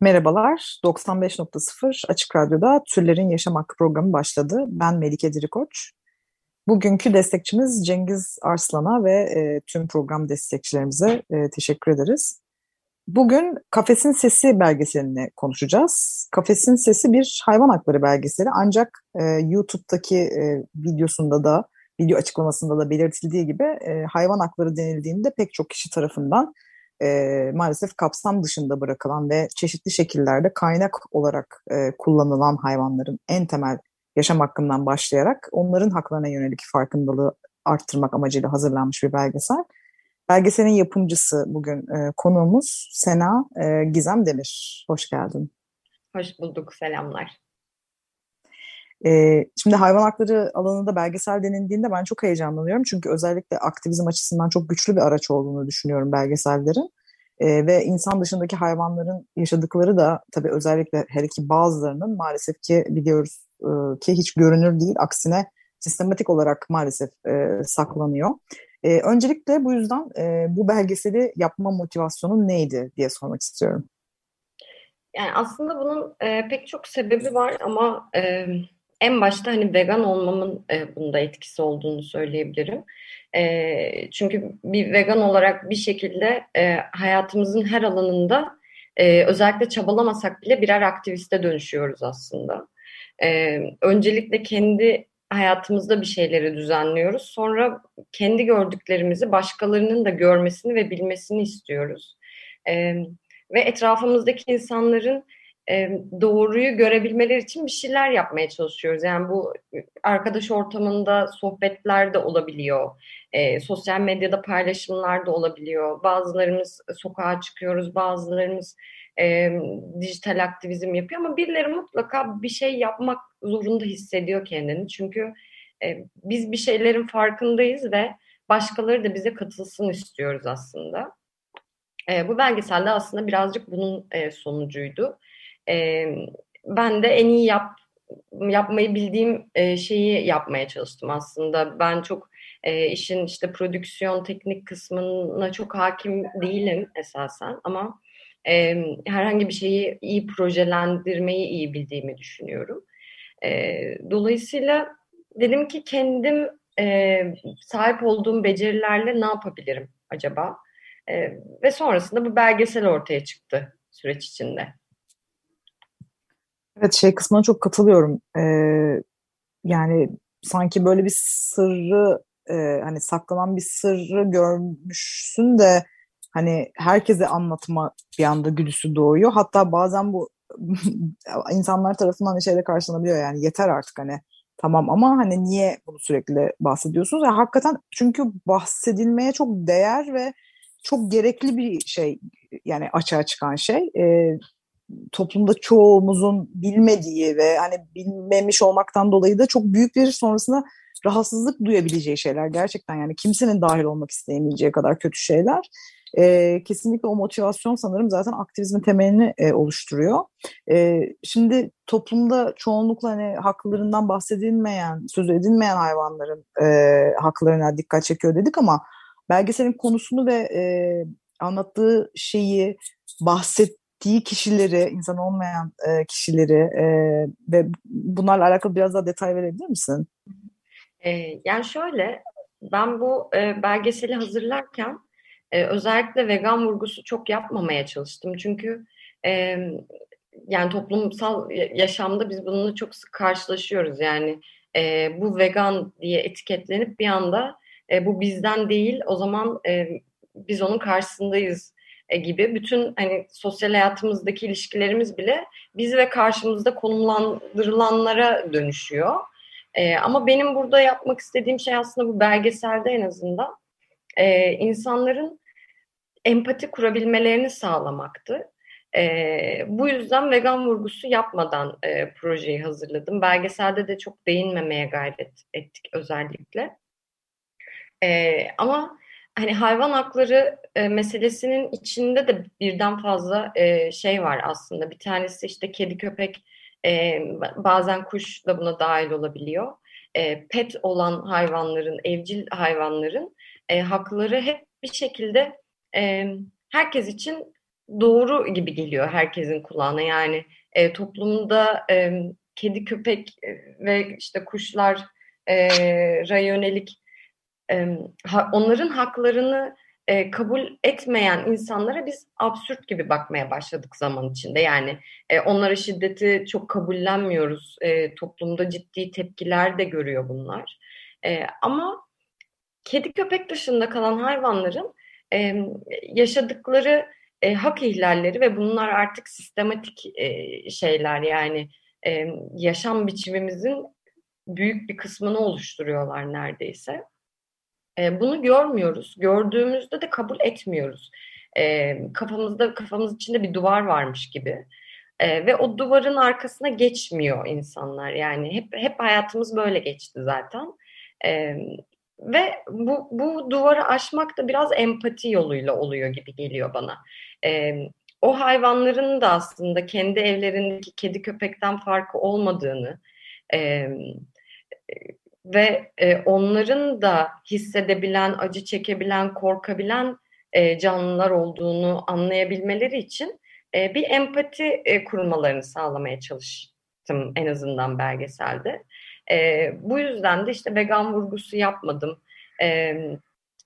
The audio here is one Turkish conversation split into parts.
Merhabalar, 95.0 Açık Radyo'da Türlerin Yaşam Hakkı programı başladı. Ben Melike Dirikoç. Bugünkü destekçimiz Cengiz Arslan'a ve e, tüm program destekçilerimize e, teşekkür ederiz. Bugün Kafesin Sesi belgeselini konuşacağız. Kafesin Sesi bir hayvan hakları belgeseli ancak e, YouTube'daki e, videosunda da, video açıklamasında da belirtildiği gibi e, hayvan hakları denildiğinde pek çok kişi tarafından e, maalesef kapsam dışında bırakılan ve çeşitli şekillerde kaynak olarak e, kullanılan hayvanların en temel yaşam hakkından başlayarak onların haklarına yönelik farkındalığı arttırmak amacıyla hazırlanmış bir belgesel. Belgeselin yapımcısı bugün e, konuğumuz Sena e, Gizem Demir. Hoş geldin. Hoş bulduk, selamlar. E, şimdi hayvan hakları alanında belgesel denildiğinde ben çok heyecanlanıyorum. Çünkü özellikle aktivizm açısından çok güçlü bir araç olduğunu düşünüyorum belgesellerin. E, ve insan dışındaki hayvanların yaşadıkları da tabii özellikle her iki bazılarının maalesef ki biliyoruz e, ki hiç görünür değil. Aksine sistematik olarak maalesef e, saklanıyor. E, öncelikle bu yüzden e, bu belgeseli yapma motivasyonun neydi diye sormak istiyorum. Yani aslında bunun e, pek çok sebebi var ama e, en başta hani vegan olmamın e, bunda etkisi olduğunu söyleyebilirim. E, çünkü bir vegan olarak bir şekilde e, hayatımızın her alanında e, özellikle çabalamasak bile birer aktiviste dönüşüyoruz aslında. E, öncelikle kendi hayatımızda bir şeyleri düzenliyoruz. Sonra kendi gördüklerimizi başkalarının da görmesini ve bilmesini istiyoruz. E, ve etrafımızdaki insanların doğruyu görebilmeleri için bir şeyler yapmaya çalışıyoruz. Yani bu arkadaş ortamında sohbetler de olabiliyor. E, sosyal medyada paylaşımlar da olabiliyor. Bazılarımız sokağa çıkıyoruz, bazılarımız e, dijital aktivizm yapıyor ama birileri mutlaka bir şey yapmak zorunda hissediyor kendini. Çünkü e, biz bir şeylerin farkındayız ve başkaları da bize katılsın istiyoruz aslında. E, bu belgeselde aslında birazcık bunun e, sonucuydu. E, ben de en iyi yap yapmayı bildiğim e, şeyi yapmaya çalıştım aslında. Ben çok e, işin işte prodüksiyon, teknik kısmına çok hakim değilim esasen ama e, herhangi bir şeyi iyi projelendirmeyi iyi bildiğimi düşünüyorum. E, dolayısıyla dedim ki kendim e, sahip olduğum becerilerle ne yapabilirim acaba? E, ve sonrasında bu belgesel ortaya çıktı süreç içinde. Evet şey kısmına çok katılıyorum. Ee, yani sanki böyle bir sırrı e, hani saklanan bir sırrı görmüşsün de hani herkese anlatma bir anda güdüsü doğuyor. Hatta bazen bu insanlar tarafından bir şeyle karşılanabiliyor yani yeter artık hani tamam ama hani niye bunu sürekli bahsediyorsunuz? Yani hakikaten çünkü bahsedilmeye çok değer ve çok gerekli bir şey yani açığa çıkan şey. Ee, toplumda çoğumuzun bilmediği ve hani bilmemiş olmaktan dolayı da çok büyük bir sonrasında rahatsızlık duyabileceği şeyler gerçekten yani kimsenin dahil olmak isteyemeyeceği kadar kötü şeyler. E, kesinlikle o motivasyon sanırım zaten aktivizmin temelini e, oluşturuyor. E, şimdi toplumda çoğunlukla hani haklarından bahsedilmeyen, söz edilmeyen hayvanların e, haklarına dikkat çekiyor dedik ama belgeselin konusunu ve e, anlattığı şeyi bahsettiği kişileri, insan olmayan e, kişileri e, ve bunlarla alakalı biraz daha detay verebilir misin? E, yani şöyle, ben bu e, belgeseli hazırlarken e, özellikle vegan vurgusu çok yapmamaya çalıştım. Çünkü e, yani toplumsal yaşamda biz bununla çok sık karşılaşıyoruz. Yani e, bu vegan diye etiketlenip bir anda e, bu bizden değil o zaman e, biz onun karşısındayız gibi bütün hani sosyal hayatımızdaki ilişkilerimiz bile biz ve karşımızda konumlandırılanlara dönüşüyor. E, ama benim burada yapmak istediğim şey aslında bu belgeselde en azından e, insanların empati kurabilmelerini sağlamaktı. E, bu yüzden vegan vurgusu yapmadan e, projeyi hazırladım. Belgeselde de çok değinmemeye gayret ettik özellikle. E, ama hani hayvan hakları e, meselesinin içinde de birden fazla e, şey var aslında. Bir tanesi işte kedi köpek e, bazen kuş da buna dahil olabiliyor. E, pet olan hayvanların, evcil hayvanların e, hakları hep bir şekilde e, herkes için doğru gibi geliyor herkesin kulağına. Yani e, toplumda e, kedi köpek ve işte kuşlar e, yönelik e, onların haklarını e, kabul etmeyen insanlara biz absürt gibi bakmaya başladık zaman içinde. Yani e, onlara şiddeti çok kabullenmiyoruz. E, toplumda ciddi tepkiler de görüyor bunlar. E, ama kedi köpek dışında kalan hayvanların e, yaşadıkları e, hak ihlalleri ve bunlar artık sistematik e, şeyler yani e, yaşam biçimimizin büyük bir kısmını oluşturuyorlar neredeyse. E, bunu görmüyoruz. Gördüğümüzde de kabul etmiyoruz. E, kafamızda kafamız içinde bir duvar varmış gibi. E, ve o duvarın arkasına geçmiyor insanlar. Yani hep hep hayatımız böyle geçti zaten. E, ve bu, bu duvarı aşmak da biraz empati yoluyla oluyor gibi geliyor bana. E, o hayvanların da aslında kendi evlerindeki kedi köpekten farkı olmadığını e, ve e, onların da hissedebilen, acı çekebilen, korkabilen e, canlılar olduğunu anlayabilmeleri için e, bir empati e, kurmalarını sağlamaya çalıştım en azından belgeselde. E, bu yüzden de işte vegan vurgusu yapmadım. E,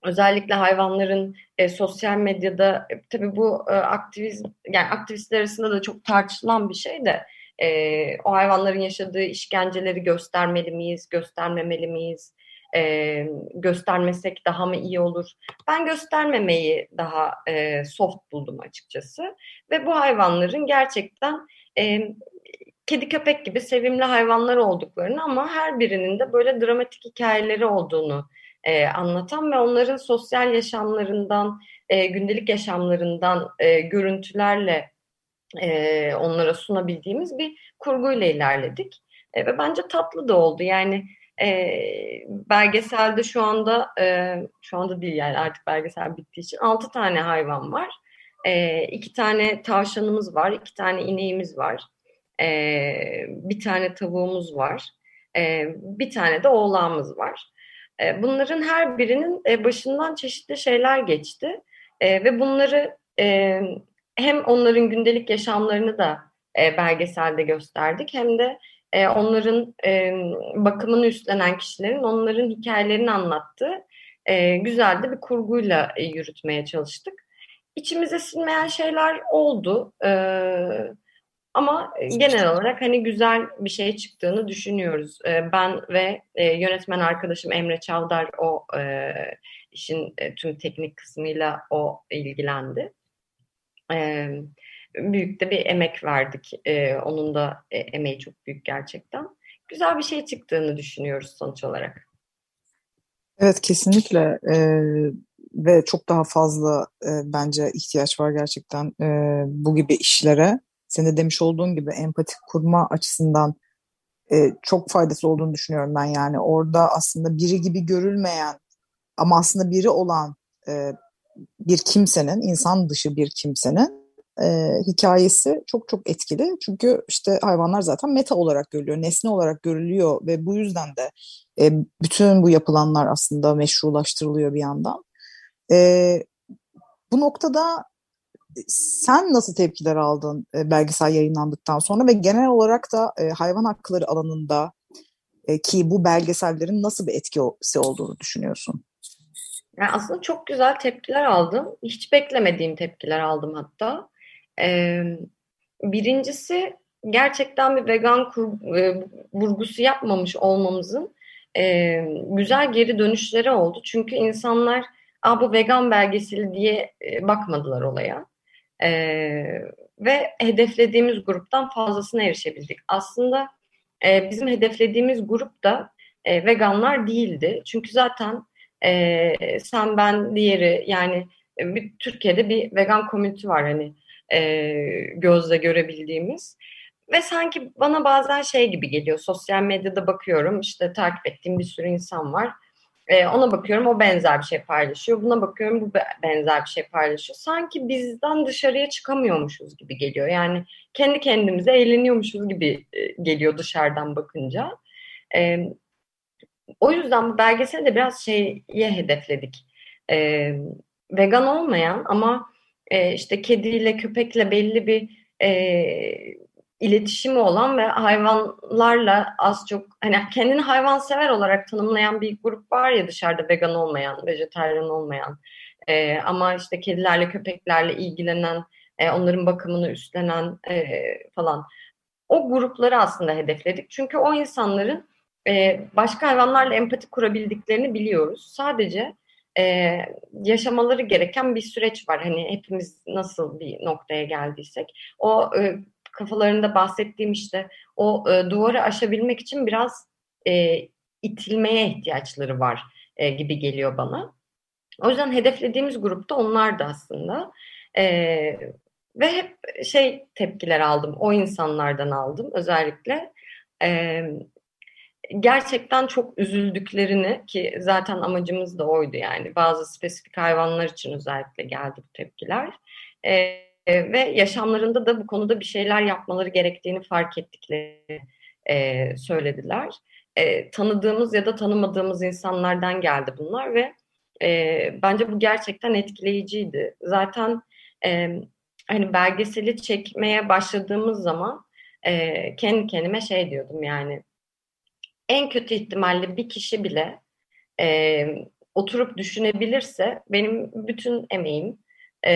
özellikle hayvanların e, sosyal medyada e, tabii bu e, aktivizm yani aktivistler arasında da çok tartışılan bir şey de e, o hayvanların yaşadığı işkenceleri göstermeli miyiz, göstermemeli miyiz? E, göstermesek daha mı iyi olur? Ben göstermemeyi daha e, soft buldum açıkçası. Ve bu hayvanların gerçekten e, kedi köpek gibi sevimli hayvanlar olduklarını ama her birinin de böyle dramatik hikayeleri olduğunu e, anlatan ve onların sosyal yaşamlarından, e, gündelik yaşamlarından e, görüntülerle e, onlara sunabildiğimiz bir kurguyla ilerledik. E, ve bence tatlı da oldu. Yani e, belgeselde şu anda e, şu anda değil yani artık belgesel bittiği için altı tane hayvan var. E, iki tane tavşanımız var, iki tane ineğimiz var. E, bir tane tavuğumuz var. E, bir tane de oğlağımız var. E, bunların her birinin e, başından çeşitli şeyler geçti. E, ve bunları e, hem onların gündelik yaşamlarını da e, belgeselde gösterdik hem de e, onların e, bakımını üstlenen kişilerin onların hikayelerini anlattığı e, güzel de bir kurguyla e, yürütmeye çalıştık. İçimize sinmeyen şeyler oldu e, ama genel olarak hani güzel bir şey çıktığını düşünüyoruz. E, ben ve e, yönetmen arkadaşım Emre Çavdar o e, işin e, tüm teknik kısmıyla o ilgilendi e, büyük de bir emek verdik. E, onun da e, emeği çok büyük gerçekten. Güzel bir şey çıktığını düşünüyoruz sonuç olarak. Evet kesinlikle e, ve çok daha fazla e, bence ihtiyaç var gerçekten e, bu gibi işlere. Senin de demiş olduğun gibi empatik kurma açısından e, çok faydası olduğunu düşünüyorum ben yani. Orada aslında biri gibi görülmeyen ama aslında biri olan e, bir kimsenin, insan dışı bir kimsenin e, hikayesi çok çok etkili. Çünkü işte hayvanlar zaten meta olarak görülüyor, nesne olarak görülüyor ve bu yüzden de e, bütün bu yapılanlar aslında meşrulaştırılıyor bir yandan. E, bu noktada sen nasıl tepkiler aldın e, belgesel yayınlandıktan sonra ve genel olarak da e, hayvan hakları alanında e, ki bu belgesellerin nasıl bir etkisi olduğunu düşünüyorsun? Yani aslında çok güzel tepkiler aldım. Hiç beklemediğim tepkiler aldım hatta. Ee, birincisi gerçekten bir vegan kur, e, vurgusu yapmamış olmamızın e, güzel geri dönüşleri oldu. Çünkü insanlar Aa, bu vegan belgeseli diye e, bakmadılar olaya. E, ve hedeflediğimiz gruptan fazlasına erişebildik. Aslında e, bizim hedeflediğimiz grup da e, veganlar değildi. Çünkü zaten e, sen ben diğeri yani e, bir, Türkiye'de bir vegan komünite var hani e, gözle görebildiğimiz. Ve sanki bana bazen şey gibi geliyor. Sosyal medyada bakıyorum işte takip ettiğim bir sürü insan var. E, ona bakıyorum o benzer bir şey paylaşıyor. Buna bakıyorum bu benzer bir şey paylaşıyor. Sanki bizden dışarıya çıkamıyormuşuz gibi geliyor. Yani kendi kendimize eğleniyormuşuz gibi geliyor dışarıdan bakınca. O yüzden bu belgeseli de biraz şeye hedefledik. E, vegan olmayan ama e, işte kediyle köpekle belli bir e, iletişimi olan ve hayvanlarla az çok hani kendini hayvansever olarak tanımlayan bir grup var ya dışarıda vegan olmayan, vejetaryen olmayan e, ama işte kedilerle köpeklerle ilgilenen, e, onların bakımını üstlenen e, falan o grupları aslında hedefledik. Çünkü o insanların e, başka hayvanlarla empati kurabildiklerini biliyoruz. Sadece e, yaşamaları gereken bir süreç var. Hani hepimiz nasıl bir noktaya geldiysek o e, kafalarında bahsettiğim işte o e, duvarı aşabilmek için biraz e, itilmeye ihtiyaçları var e, gibi geliyor bana. O yüzden hedeflediğimiz grupta onlar da aslında. E, ve hep şey tepkiler aldım, o insanlardan aldım özellikle. E, gerçekten çok üzüldüklerini ki zaten amacımız da oydu yani bazı spesifik hayvanlar için özellikle geldi bu tepkiler. E, ve yaşamlarında da bu konuda bir şeyler yapmaları gerektiğini fark ettikleri e, söylediler. E, tanıdığımız ya da tanımadığımız insanlardan geldi bunlar ve e, bence bu gerçekten etkileyiciydi. Zaten e, hani belgeseli çekmeye başladığımız zaman e, kendi kendime şey diyordum yani en kötü ihtimalle bir kişi bile e, oturup düşünebilirse benim bütün emeğim e,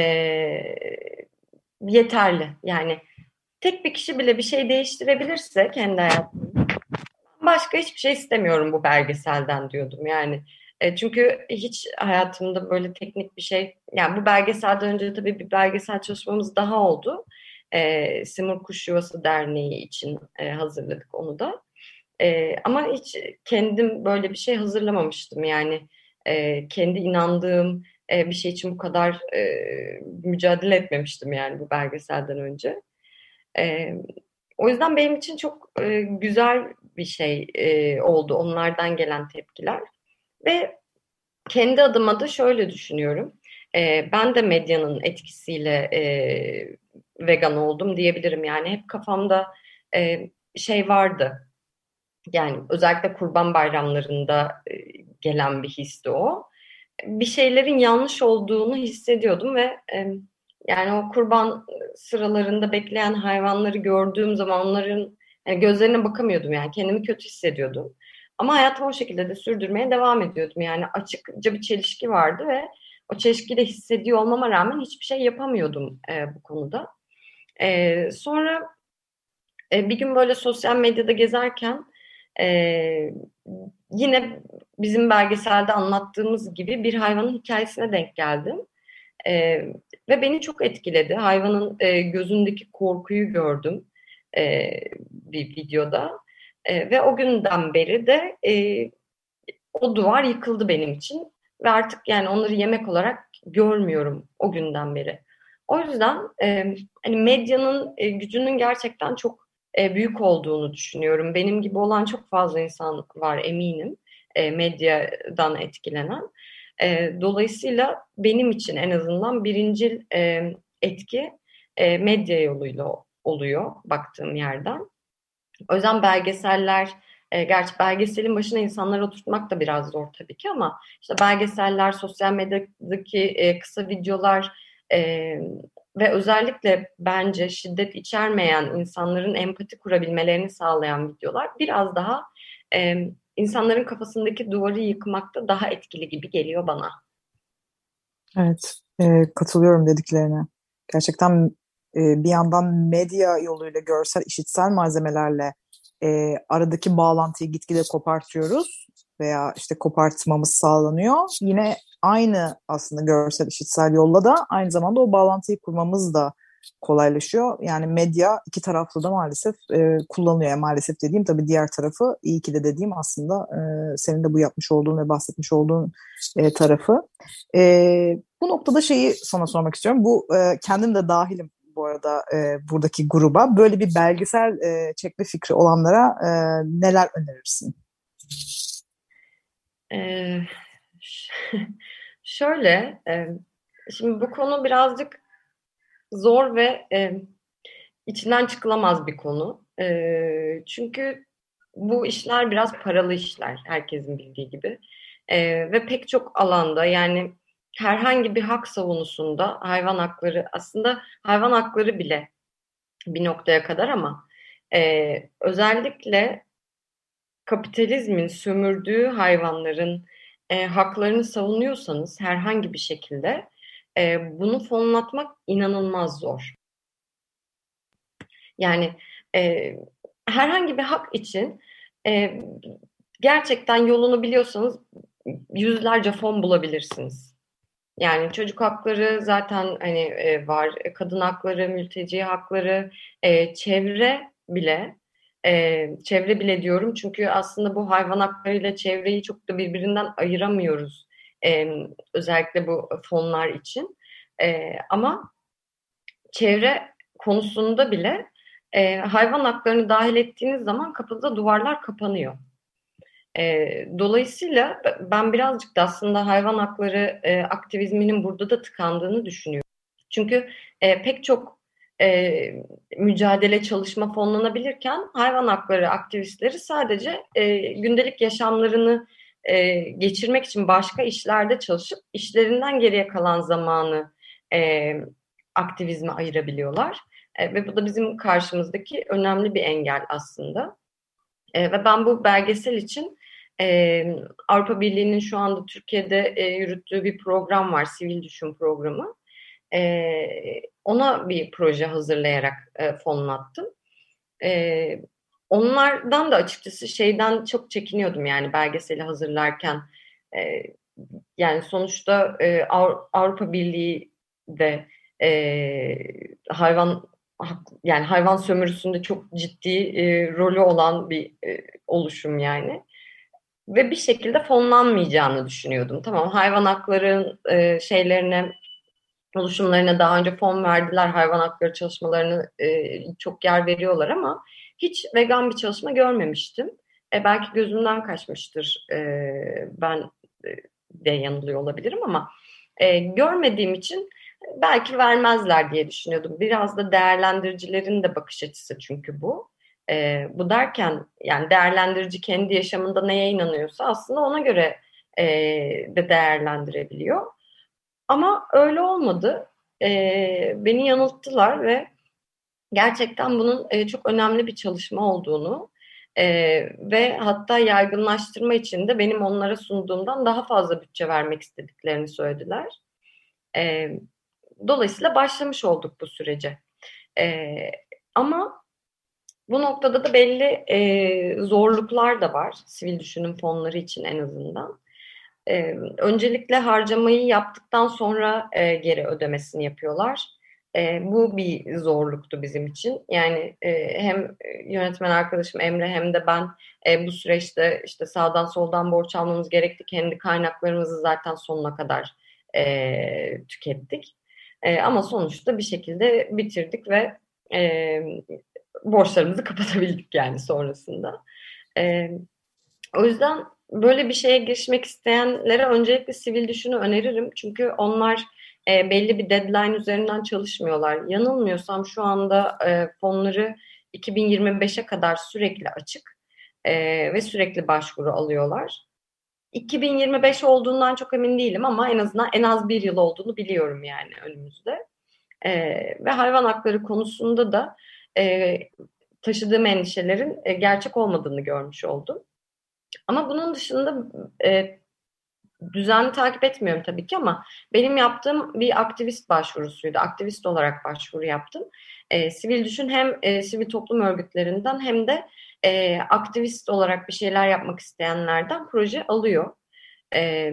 yeterli. Yani tek bir kişi bile bir şey değiştirebilirse kendi hayatında başka hiçbir şey istemiyorum bu belgeselden diyordum. Yani e, çünkü hiç hayatımda böyle teknik bir şey yani bu belgeselden önce tabii bir belgesel çalışmamız daha oldu. E, Simur Kuş Yuvası Derneği için e, hazırladık onu da. E, ama hiç kendim böyle bir şey hazırlamamıştım. Yani e, kendi inandığım e, bir şey için bu kadar e, mücadele etmemiştim yani bu belgeselden önce. E, o yüzden benim için çok e, güzel bir şey e, oldu onlardan gelen tepkiler. Ve kendi adıma da şöyle düşünüyorum. E, ben de medyanın etkisiyle e, vegan oldum diyebilirim. Yani hep kafamda e, şey vardı. Yani özellikle kurban bayramlarında e, gelen bir histi o bir şeylerin yanlış olduğunu hissediyordum ve e, yani o kurban sıralarında bekleyen hayvanları gördüğüm zaman onların yani gözlerine bakamıyordum yani kendimi kötü hissediyordum. Ama hayatımı o şekilde de sürdürmeye devam ediyordum. Yani açıkça bir çelişki vardı ve o çelişkiyi de hissediyor olmama rağmen hiçbir şey yapamıyordum e, bu konuda. E, sonra e, bir gün böyle sosyal medyada gezerken e, yine bizim belgeselde anlattığımız gibi bir hayvanın hikayesine denk geldim. E, ve beni çok etkiledi. Hayvanın e, gözündeki korkuyu gördüm e, bir videoda. E, ve o günden beri de e, o duvar yıkıldı benim için. Ve artık yani onları yemek olarak görmüyorum o günden beri. O yüzden e, hani medyanın e, gücünün gerçekten çok e, büyük olduğunu düşünüyorum. Benim gibi olan çok fazla insan var eminim e, medyadan etkilenen. E, dolayısıyla benim için en azından birincil e, etki medya yoluyla oluyor baktığım yerden. O yüzden belgeseller, gerçi belgeselin başına insanları oturtmak da biraz zor tabii ki ama işte belgeseller, sosyal medyadaki kısa videolar, ve özellikle bence şiddet içermeyen insanların empati kurabilmelerini sağlayan videolar biraz daha e, insanların kafasındaki duvarı yıkmakta daha etkili gibi geliyor bana. Evet, e, katılıyorum dediklerine. Gerçekten e, bir yandan medya yoluyla görsel, işitsel malzemelerle e, aradaki bağlantıyı gitgide kopartıyoruz veya işte kopartmamız sağlanıyor. Yine aynı aslında görsel işitsel yolla da aynı zamanda o bağlantıyı kurmamız da kolaylaşıyor. Yani medya iki taraflı da maalesef e, kullanılıyor. Yani maalesef dediğim tabii diğer tarafı iyi ki de dediğim aslında e, senin de bu yapmış olduğun ve bahsetmiş olduğun e, tarafı. E, bu noktada şeyi sana sormak istiyorum. Bu e, kendim de dahilim bu arada e, buradaki gruba. Böyle bir belgesel e, çekme fikri olanlara e, neler önerirsin? Ee, şöyle, e, şimdi bu konu birazcık zor ve e, içinden çıkılamaz bir konu. E, çünkü bu işler biraz paralı işler, herkesin bildiği gibi. E, ve pek çok alanda yani herhangi bir hak savunusunda hayvan hakları aslında hayvan hakları bile bir noktaya kadar ama e, özellikle kapitalizmin sömürdüğü hayvanların e, haklarını savunuyorsanız herhangi bir şekilde e, bunu fonlatmak inanılmaz zor. Yani e, herhangi bir hak için e, gerçekten yolunu biliyorsanız yüzlerce fon bulabilirsiniz. Yani çocuk hakları zaten hani e, var, kadın hakları, mülteci hakları, e, çevre bile, e, çevre bile diyorum çünkü aslında bu hayvan hakları ile çevreyi çok da birbirinden ayıramıyoruz. E, özellikle bu fonlar için. E, ama çevre konusunda bile e, hayvan haklarını dahil ettiğiniz zaman kapıda duvarlar kapanıyor. E, dolayısıyla ben birazcık da aslında hayvan hakları e, aktivizminin burada da tıkandığını düşünüyorum. Çünkü e, pek çok e, mücadele çalışma fonlanabilirken hayvan hakları aktivistleri sadece e, gündelik yaşamlarını e, geçirmek için başka işlerde çalışıp işlerinden geriye kalan zamanı e, aktivizme ayırabiliyorlar. E, ve bu da bizim karşımızdaki önemli bir engel aslında. E, ve ben bu belgesel için e, Avrupa Birliği'nin şu anda Türkiye'de e, yürüttüğü bir program var, Sivil Düşün Programı. E, ona bir proje hazırlayarak e, fonlattım. E, onlardan da açıkçası şeyden çok çekiniyordum yani belgeseli hazırlarken. E, yani sonuçta e, Avrupa Birliği de e, hayvan yani hayvan sömürüsünde çok ciddi e, rolü olan bir e, oluşum yani. Ve bir şekilde fonlanmayacağını düşünüyordum. Tamam hayvan hakları e, şeylerine, oluşumlarına daha önce fon verdiler. Hayvan hakları çalışmalarını e, çok yer veriyorlar ama hiç vegan bir çalışma görmemiştim. E, belki gözümden kaçmıştır. E, ben de yanılıyor olabilirim ama e, görmediğim için belki vermezler diye düşünüyordum. Biraz da değerlendiricilerin de bakış açısı çünkü bu. E, bu derken yani değerlendirici kendi yaşamında neye inanıyorsa aslında ona göre e, de değerlendirebiliyor. Ama öyle olmadı. E, beni yanılttılar ve gerçekten bunun e, çok önemli bir çalışma olduğunu e, ve hatta yaygınlaştırma için de benim onlara sunduğumdan daha fazla bütçe vermek istediklerini söylediler. E, dolayısıyla başlamış olduk bu sürece. E, ama bu noktada da belli e, zorluklar da var sivil düşünüm fonları için en azından. E, öncelikle harcamayı yaptıktan sonra e, geri ödemesini yapıyorlar. E, bu bir zorluktu bizim için. Yani e, hem yönetmen arkadaşım Emre hem de ben e, bu süreçte işte sağdan soldan borç almamız gerekti. Kendi kaynaklarımızı zaten sonuna kadar e, tükettik. E, ama sonuçta bir şekilde bitirdik ve e, borçlarımızı kapatabildik yani sonrasında. E, o yüzden böyle bir şeye girişmek isteyenlere öncelikle sivil düşünü öneririm. Çünkü onlar e, belli bir deadline üzerinden çalışmıyorlar. Yanılmıyorsam şu anda e, fonları 2025'e kadar sürekli açık e, ve sürekli başvuru alıyorlar. 2025 olduğundan çok emin değilim ama en azından en az bir yıl olduğunu biliyorum yani önümüzde. E, ve hayvan hakları konusunda da e, taşıdığım endişelerin e, gerçek olmadığını görmüş oldum. Ama bunun dışında e, düzenli takip etmiyorum tabii ki ama benim yaptığım bir aktivist başvurusuydu. Aktivist olarak başvuru yaptım. E, sivil düşün hem e, sivil toplum örgütlerinden hem de e, aktivist olarak bir şeyler yapmak isteyenlerden proje alıyor. E,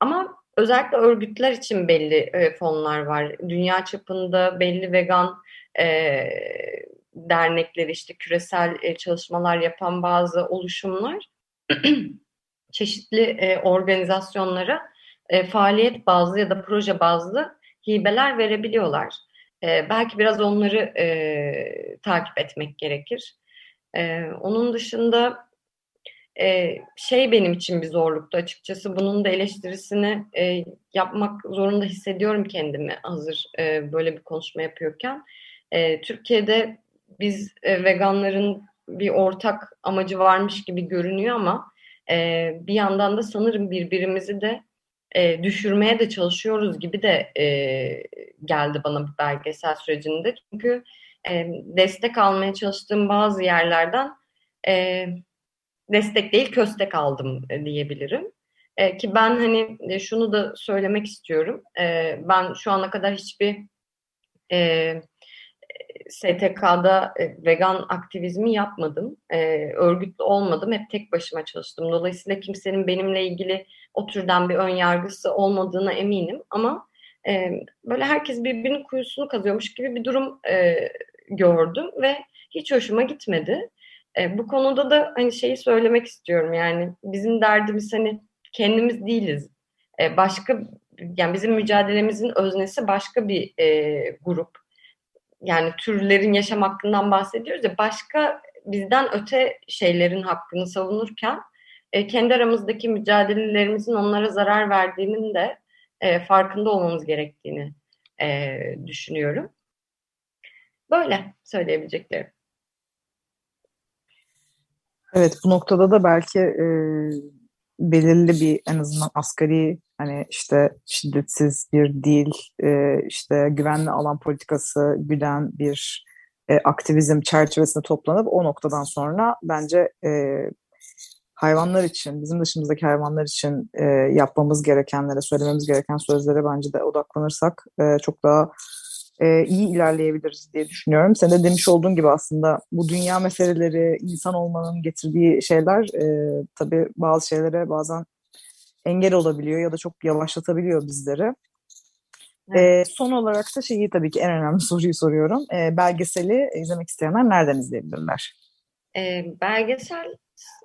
ama özellikle örgütler için belli e, fonlar var. Dünya çapında belli vegan e, dernekleri işte küresel e, çalışmalar yapan bazı oluşumlar çeşitli e, organizasyonlara e, faaliyet bazlı ya da proje bazlı hibeler verebiliyorlar. E, belki biraz onları e, takip etmek gerekir. E, onun dışında e, şey benim için bir zorluktu açıkçası. Bunun da eleştirisini e, yapmak zorunda hissediyorum kendimi hazır e, böyle bir konuşma yapıyorken. E, Türkiye'de biz e, veganların bir ortak amacı varmış gibi görünüyor ama e, bir yandan da sanırım birbirimizi de e, düşürmeye de çalışıyoruz gibi de e, geldi bana bu belgesel sürecinde. Çünkü e, destek almaya çalıştığım bazı yerlerden e, destek değil köstek aldım e, diyebilirim. E, ki ben hani e, şunu da söylemek istiyorum. E, ben şu ana kadar hiçbir e, STK'da e, vegan aktivizmi yapmadım. E, örgütlü olmadım. Hep tek başıma çalıştım. Dolayısıyla kimsenin benimle ilgili o türden bir ön yargısı olmadığına eminim. Ama e, böyle herkes birbirinin kuyusunu kazıyormuş gibi bir durum gördüm ve hiç hoşuma gitmedi. E, bu konuda da hani şeyi söylemek istiyorum yani bizim derdimiz hani kendimiz değiliz. E, başka yani bizim mücadelemizin öznesi başka bir e, grup. Yani türlerin yaşam hakkından bahsediyoruz ya başka bizden öte şeylerin hakkını savunurken e, kendi aramızdaki mücadelelerimizin onlara zarar verdiğinin de e, farkında olmamız gerektiğini e, düşünüyorum. Böyle söyleyebileceklerim. Evet bu noktada da belki e, belirli bir en azından asgari hani işte şiddetsiz bir dil, e, işte güvenli alan politikası güden bir e, aktivizm çerçevesinde toplanıp o noktadan sonra bence e, hayvanlar için, bizim dışımızdaki hayvanlar için e, yapmamız gerekenlere, söylememiz gereken sözlere bence de odaklanırsak e, çok daha e, iyi ilerleyebiliriz diye düşünüyorum. Sen de demiş olduğun gibi aslında bu dünya meseleleri, insan olmanın getirdiği şeyler e, tabii bazı şeylere bazen engel olabiliyor ya da çok yavaşlatabiliyor bizleri. Evet. E, son olarak da şeyi tabii ki en önemli soruyu soruyorum. E, belgeseli izlemek isteyenler nereden izleyebilirler? E, belgesel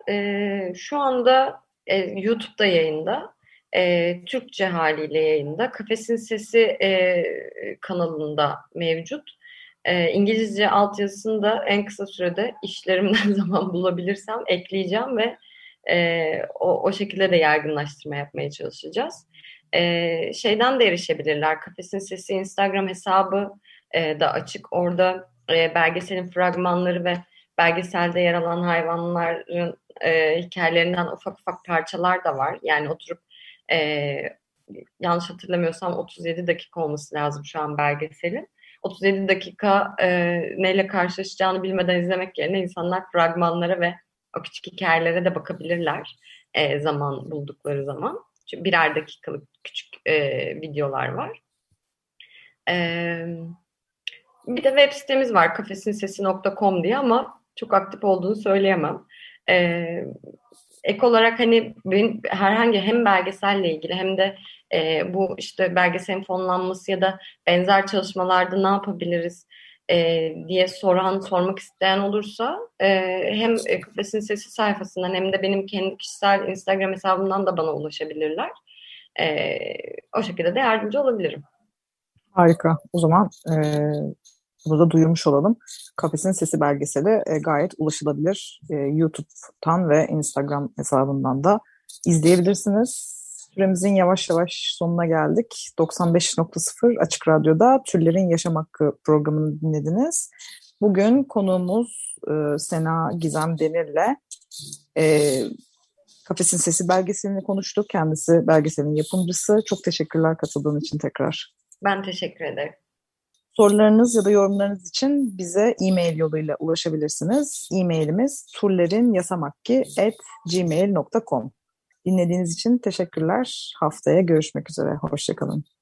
e, şu anda e, YouTube'da yayında e, Türkçe haliyle yayında. Kafesin Sesi e, kanalında mevcut. E, İngilizce altyazısını da en kısa sürede işlerimden zaman bulabilirsem ekleyeceğim ve e, o, o şekilde de yaygınlaştırma yapmaya çalışacağız. E, şeyden de erişebilirler. Kafesin Sesi Instagram hesabı e, da açık. Orada e, belgeselin fragmanları ve belgeselde yer alan hayvanların e, hikayelerinden ufak ufak parçalar da var. Yani oturup e, yanlış hatırlamıyorsam 37 dakika olması lazım şu an belgeselin. 37 dakika e, neyle karşılaşacağını bilmeden izlemek yerine insanlar fragmanlara ve o küçük hikayelere de bakabilirler e, zaman buldukları zaman. Çünkü birer dakikalık küçük e, videolar var. E, bir de web sitemiz var kafesinsesi.com diye ama çok aktif olduğunu söyleyemem. E, ek olarak hani benim herhangi hem belgeselle ilgili hem de e, bu işte belgeselin fonlanması ya da benzer çalışmalarda ne yapabiliriz e, diye soran, sormak isteyen olursa e, hem Kıfes'in Sesi sayfasından hem de benim kendi kişisel Instagram hesabımdan da bana ulaşabilirler. E, o şekilde de yardımcı olabilirim. Harika. O zaman e, bunu da duyurmuş olalım. Kafesin Sesi belgeseli e, gayet ulaşılabilir. E, YouTube'dan ve Instagram hesabından da izleyebilirsiniz. Süremizin yavaş yavaş sonuna geldik. 95.0 Açık Radyo'da Türlerin Yaşam Hakkı programını dinlediniz. Bugün konuğumuz e, Sena Gizem Demir'le e, Kafesin Sesi belgeselini konuştuk. Kendisi belgeselin yapımcısı. Çok teşekkürler katıldığın için tekrar. Ben teşekkür ederim. Sorularınız ya da yorumlarınız için bize e-mail yoluyla ulaşabilirsiniz. E-mailimiz turlerinyasamakki.gmail.com Dinlediğiniz için teşekkürler. Haftaya görüşmek üzere. Hoşçakalın.